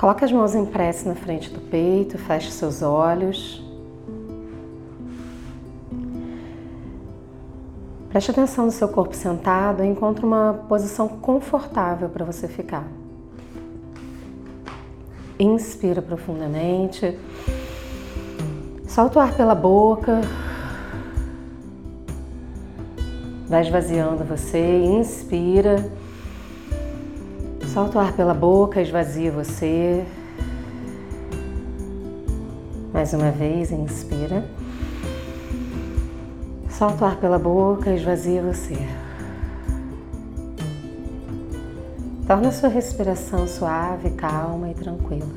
Coloque as mãos em prece na frente do peito, feche seus olhos. Preste atenção no seu corpo sentado e encontre uma posição confortável para você ficar. Inspira profundamente. Solta o ar pela boca. Vai esvaziando você. Inspira. Solta o ar pela boca, esvazia você. Mais uma vez, inspira. Solta o ar pela boca, esvazia você. Torna a sua respiração suave, calma e tranquila.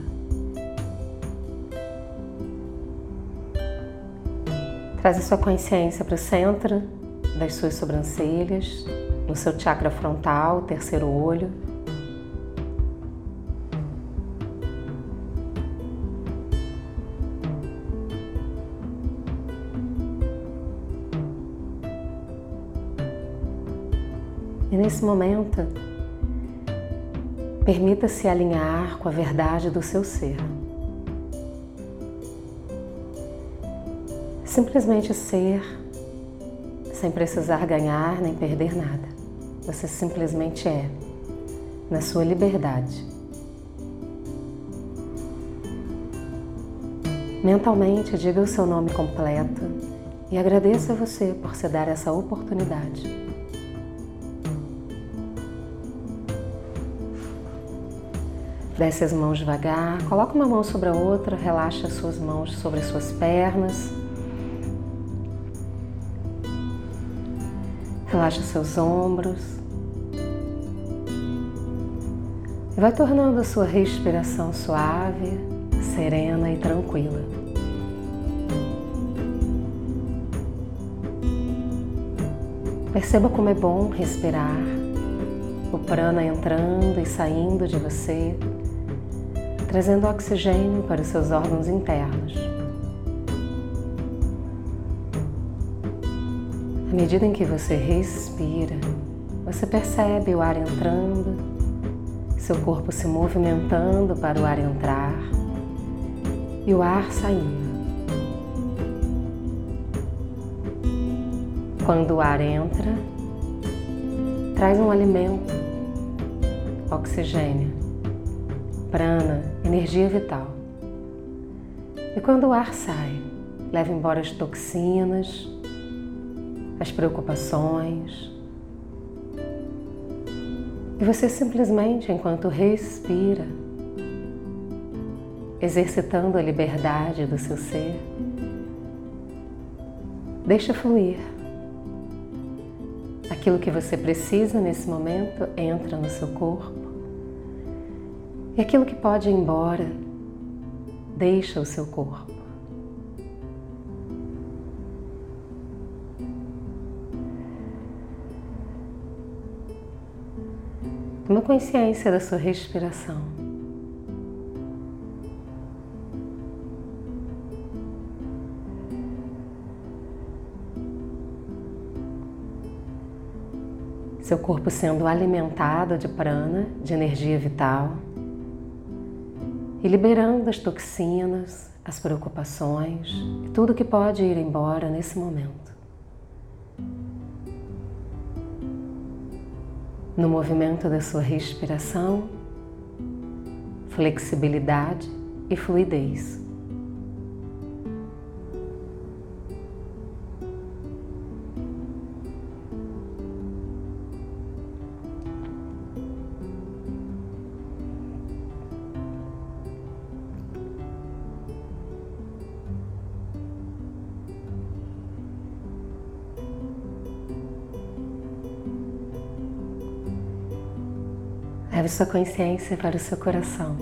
Traz a sua consciência para o centro das suas sobrancelhas, no seu chakra frontal, terceiro olho. E nesse momento, permita-se alinhar com a verdade do seu ser. Simplesmente ser, sem precisar ganhar nem perder nada. Você simplesmente é, na sua liberdade. Mentalmente, diga o seu nome completo e agradeça a você por se dar essa oportunidade. Desce as mãos devagar, coloca uma mão sobre a outra, relaxa as suas mãos sobre as suas pernas. Relaxa seus ombros. E vai tornando a sua respiração suave, serena e tranquila. Perceba como é bom respirar, o prana entrando e saindo de você, trazendo oxigênio para os seus órgãos internos. À medida em que você respira, você percebe o ar entrando, seu corpo se movimentando para o ar entrar e o ar saindo. Quando o ar entra, traz um alimento, oxigênio prana, energia vital. E quando o ar sai, leva embora as toxinas, as preocupações. E você simplesmente, enquanto respira, exercitando a liberdade do seu ser, deixa fluir. Aquilo que você precisa nesse momento entra no seu corpo e aquilo que pode ir embora, deixa o seu corpo. Toma consciência da sua respiração. Seu corpo sendo alimentado de prana, de energia vital e liberando as toxinas, as preocupações e tudo que pode ir embora nesse momento. No movimento da sua respiração, flexibilidade e fluidez. Sua consciência para o seu coração,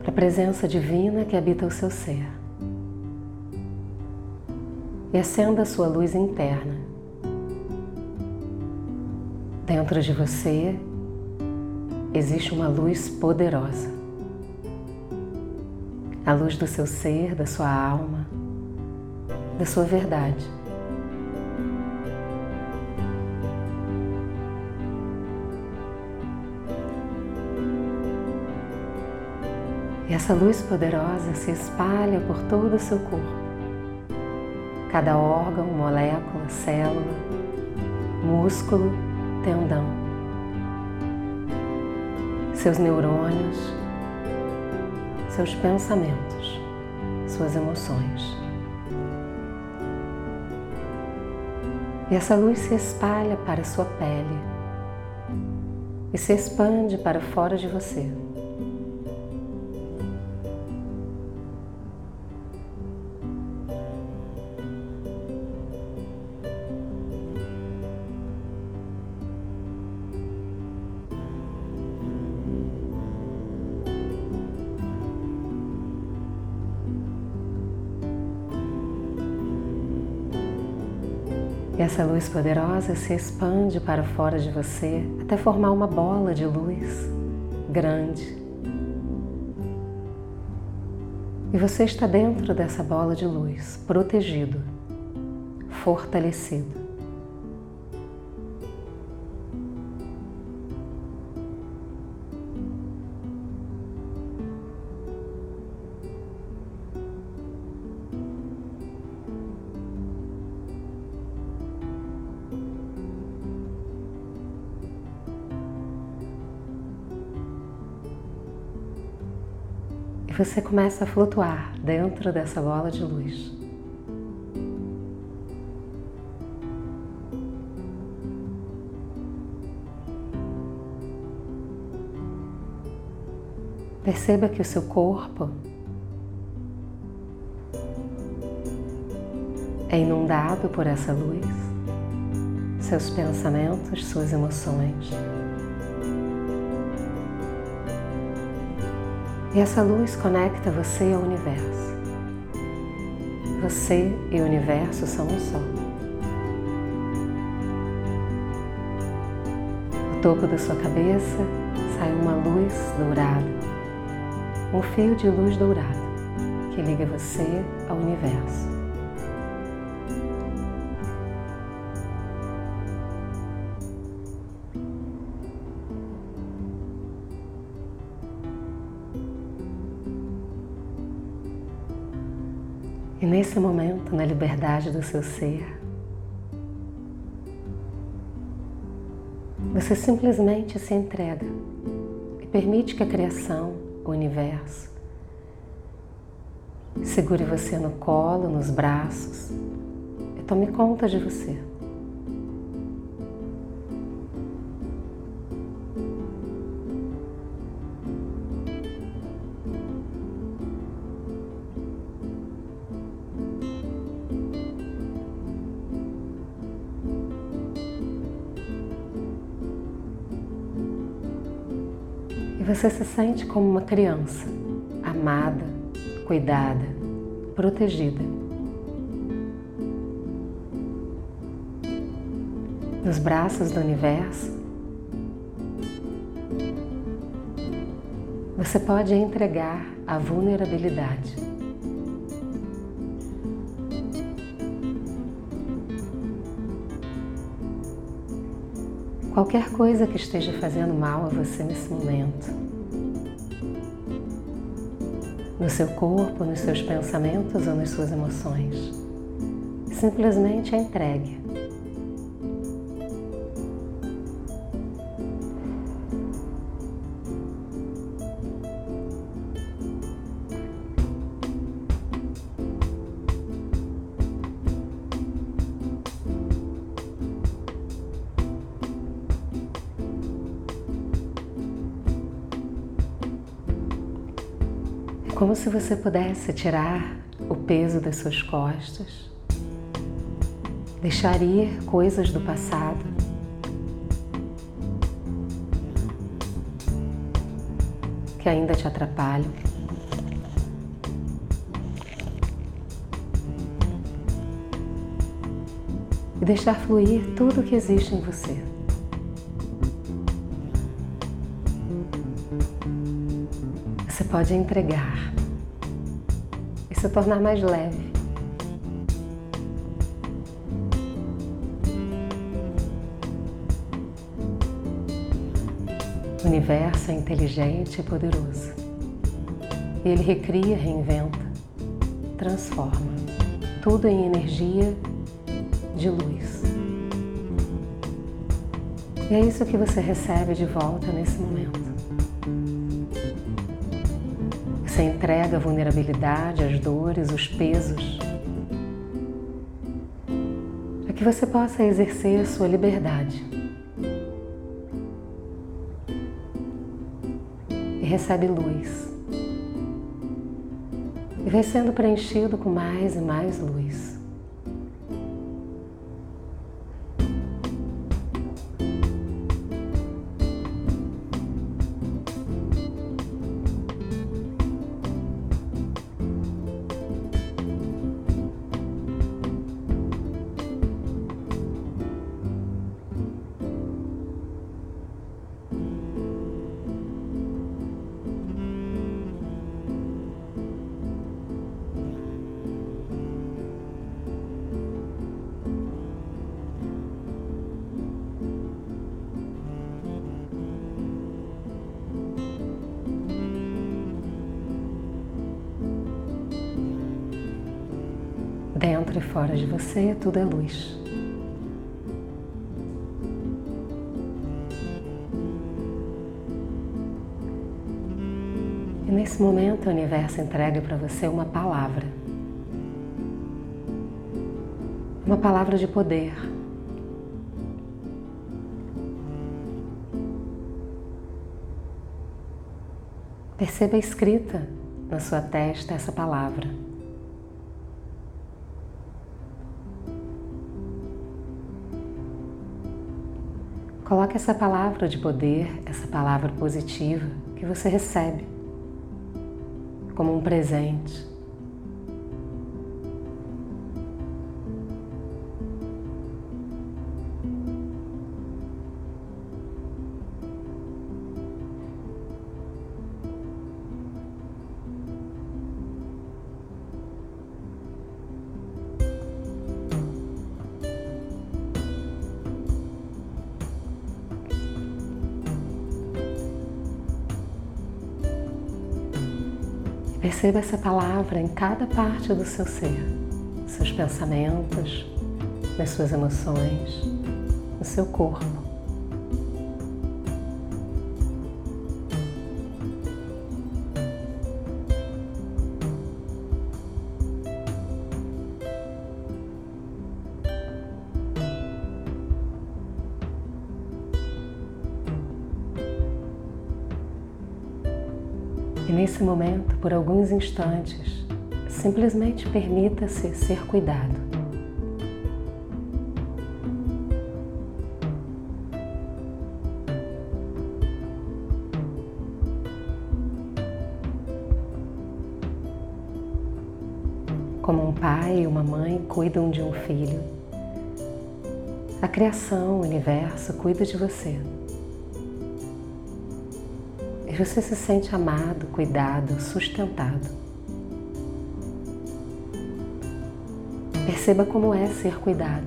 para a presença divina que habita o seu ser. E acenda a sua luz interna. Dentro de você existe uma luz poderosa. A luz do seu ser, da sua alma, da sua verdade. Essa luz poderosa se espalha por todo o seu corpo. Cada órgão, molécula, célula, músculo, tendão. Seus neurônios, seus pensamentos, suas emoções. E essa luz se espalha para sua pele e se expande para fora de você. Essa luz poderosa se expande para fora de você até formar uma bola de luz grande. E você está dentro dessa bola de luz, protegido, fortalecido. E você começa a flutuar dentro dessa bola de luz. Perceba que o seu corpo é inundado por essa luz, seus pensamentos, suas emoções. E essa luz conecta você ao universo. Você e o universo são um só. Do topo da sua cabeça sai uma luz dourada, um fio de luz dourada que liga você ao universo. E nesse momento, na liberdade do seu ser, você simplesmente se entrega e permite que a criação, o universo, segure você no colo, nos braços e tome conta de você. Você se sente como uma criança, amada, cuidada, protegida. Nos braços do universo, você pode entregar a vulnerabilidade. qualquer coisa que esteja fazendo mal a você nesse momento. No seu corpo, nos seus pensamentos ou nas suas emoções. Simplesmente a entregue. Como se você pudesse tirar o peso das suas costas, deixar ir coisas do passado. Que ainda te atrapalham. E deixar fluir tudo o que existe em você. Pode entregar e se tornar mais leve. O universo é inteligente e poderoso. E ele recria, reinventa, transforma. Tudo em energia de luz. E é isso que você recebe de volta nesse momento. Você entrega a vulnerabilidade, as dores, os pesos, para que você possa exercer a sua liberdade. E recebe luz. E vai sendo preenchido com mais e mais luz. E fora de você, tudo é luz. E nesse momento, o universo entrega para você uma palavra. Uma palavra de poder. Perceba escrita na sua testa essa palavra. Coloque essa palavra de poder, essa palavra positiva que você recebe como um presente Perceba essa palavra em cada parte do seu ser, seus pensamentos, nas suas emoções, no seu corpo. Nesse momento, por alguns instantes, simplesmente permita-se ser cuidado. Como um pai e uma mãe cuidam de um filho, a criação, o universo cuida de você. E você se sente amado, cuidado, sustentado. Perceba como é ser cuidado.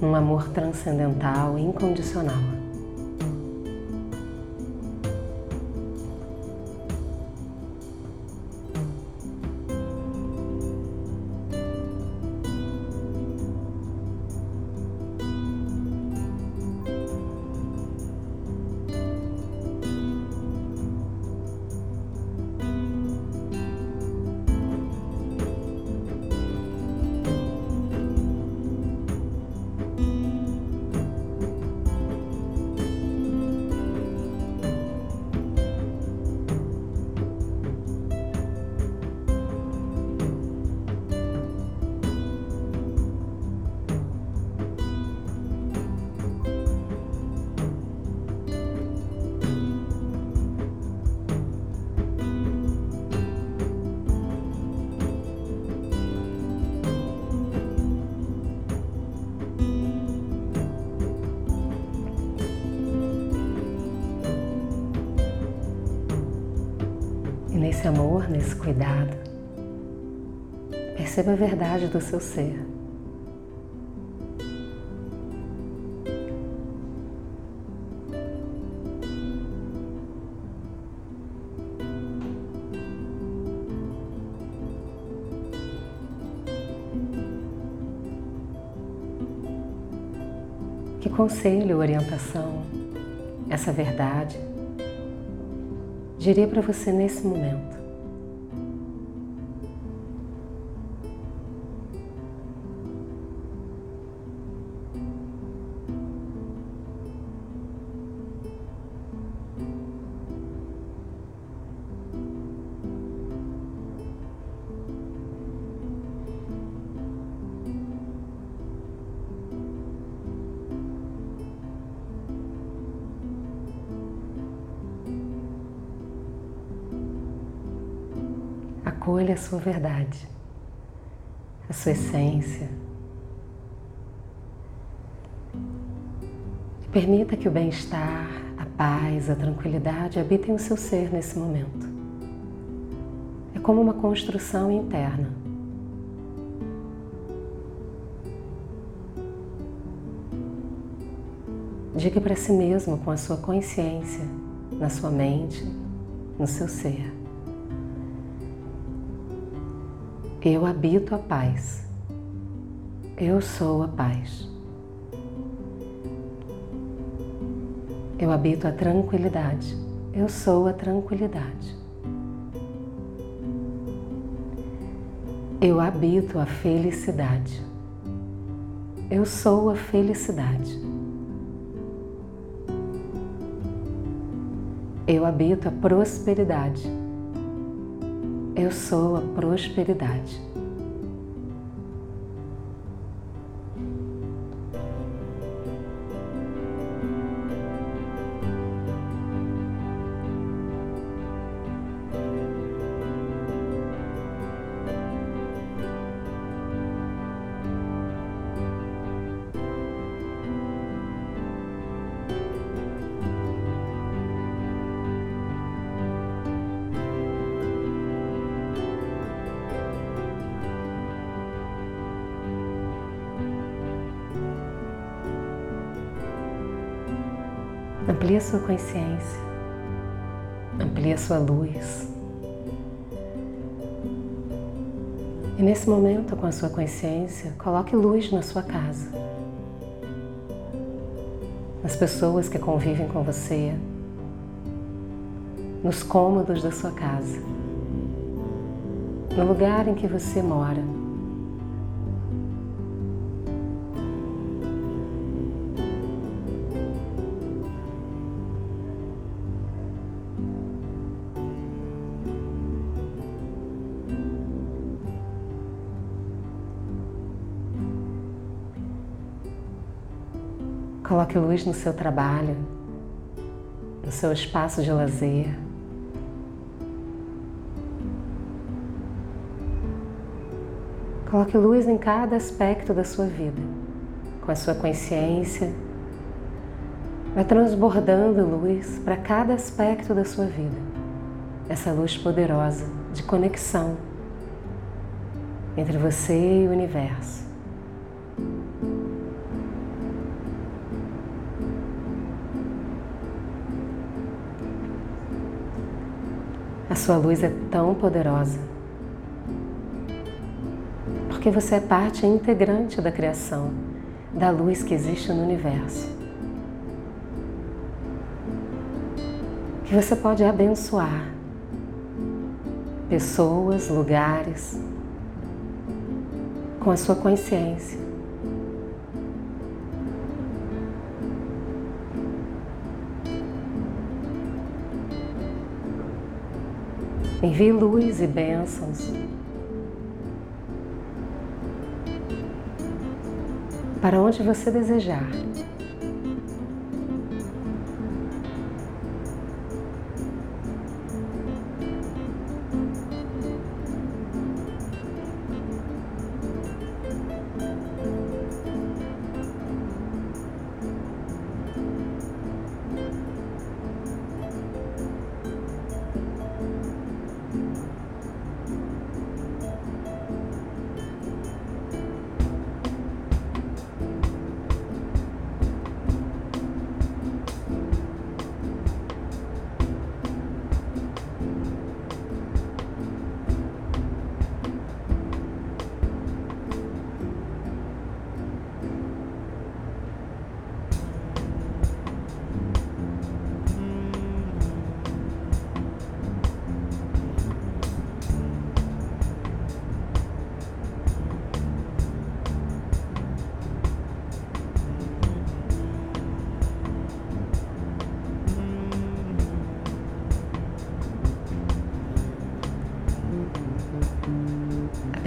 Um amor transcendental e incondicional. nesse amor, nesse cuidado, perceba a verdade do seu ser. Que conselho, orientação, essa verdade diria para você nesse momento? Acolha a sua verdade, a sua essência. Permita que o bem-estar, a paz, a tranquilidade habitem o seu ser nesse momento. É como uma construção interna. Diga para si mesmo com a sua consciência, na sua mente, no seu ser. Eu habito a paz. Eu sou a paz. Eu habito a tranquilidade. Eu sou a tranquilidade. Eu habito a felicidade. Eu sou a felicidade. Eu habito a prosperidade. Eu sou a prosperidade. Amplie sua consciência, amplie sua luz. E nesse momento, com a sua consciência, coloque luz na sua casa, nas pessoas que convivem com você, nos cômodos da sua casa, no lugar em que você mora. Coloque luz no seu trabalho, no seu espaço de lazer. Coloque luz em cada aspecto da sua vida, com a sua consciência. Vai transbordando luz para cada aspecto da sua vida. Essa luz poderosa de conexão entre você e o universo. Sua luz é tão poderosa. Porque você é parte integrante da criação, da luz que existe no universo. Que você pode abençoar pessoas, lugares, com a sua consciência. Envie luz e bênçãos para onde você desejar.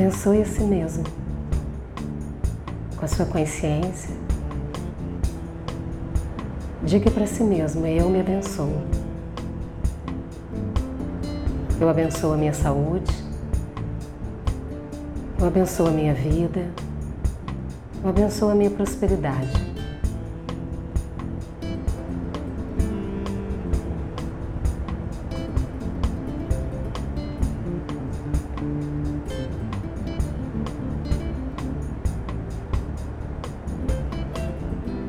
Abençoe a si mesmo com a sua consciência. Diga para si mesmo: Eu me abençoo. Eu abençoo a minha saúde. Eu abençoo a minha vida. Eu abençoo a minha prosperidade.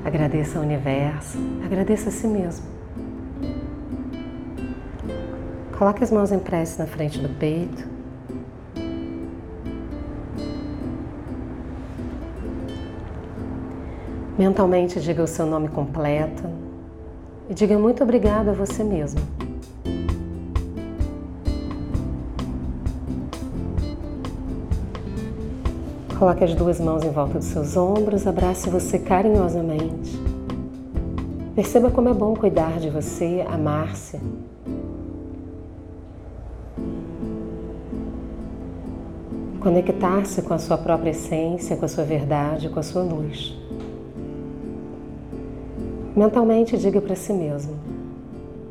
Agradeça ao universo, agradeça a si mesmo. Coloque as mãos em prece na frente do peito. Mentalmente diga o seu nome completo e diga muito obrigado a você mesmo. Coloque as duas mãos em volta dos seus ombros, abrace você carinhosamente. Perceba como é bom cuidar de você, amar-se. Conectar-se com a sua própria essência, com a sua verdade, com a sua luz. Mentalmente diga para si mesmo: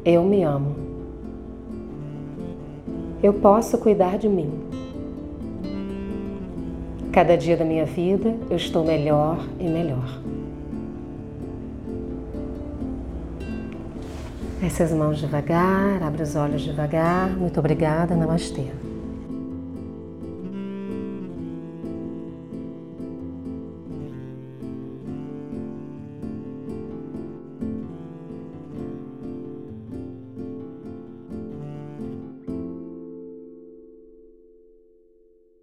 Eu me amo. Eu posso cuidar de mim. Cada dia da minha vida eu estou melhor e melhor. Desce as mãos devagar, abre os olhos devagar. Muito obrigada, Namastê.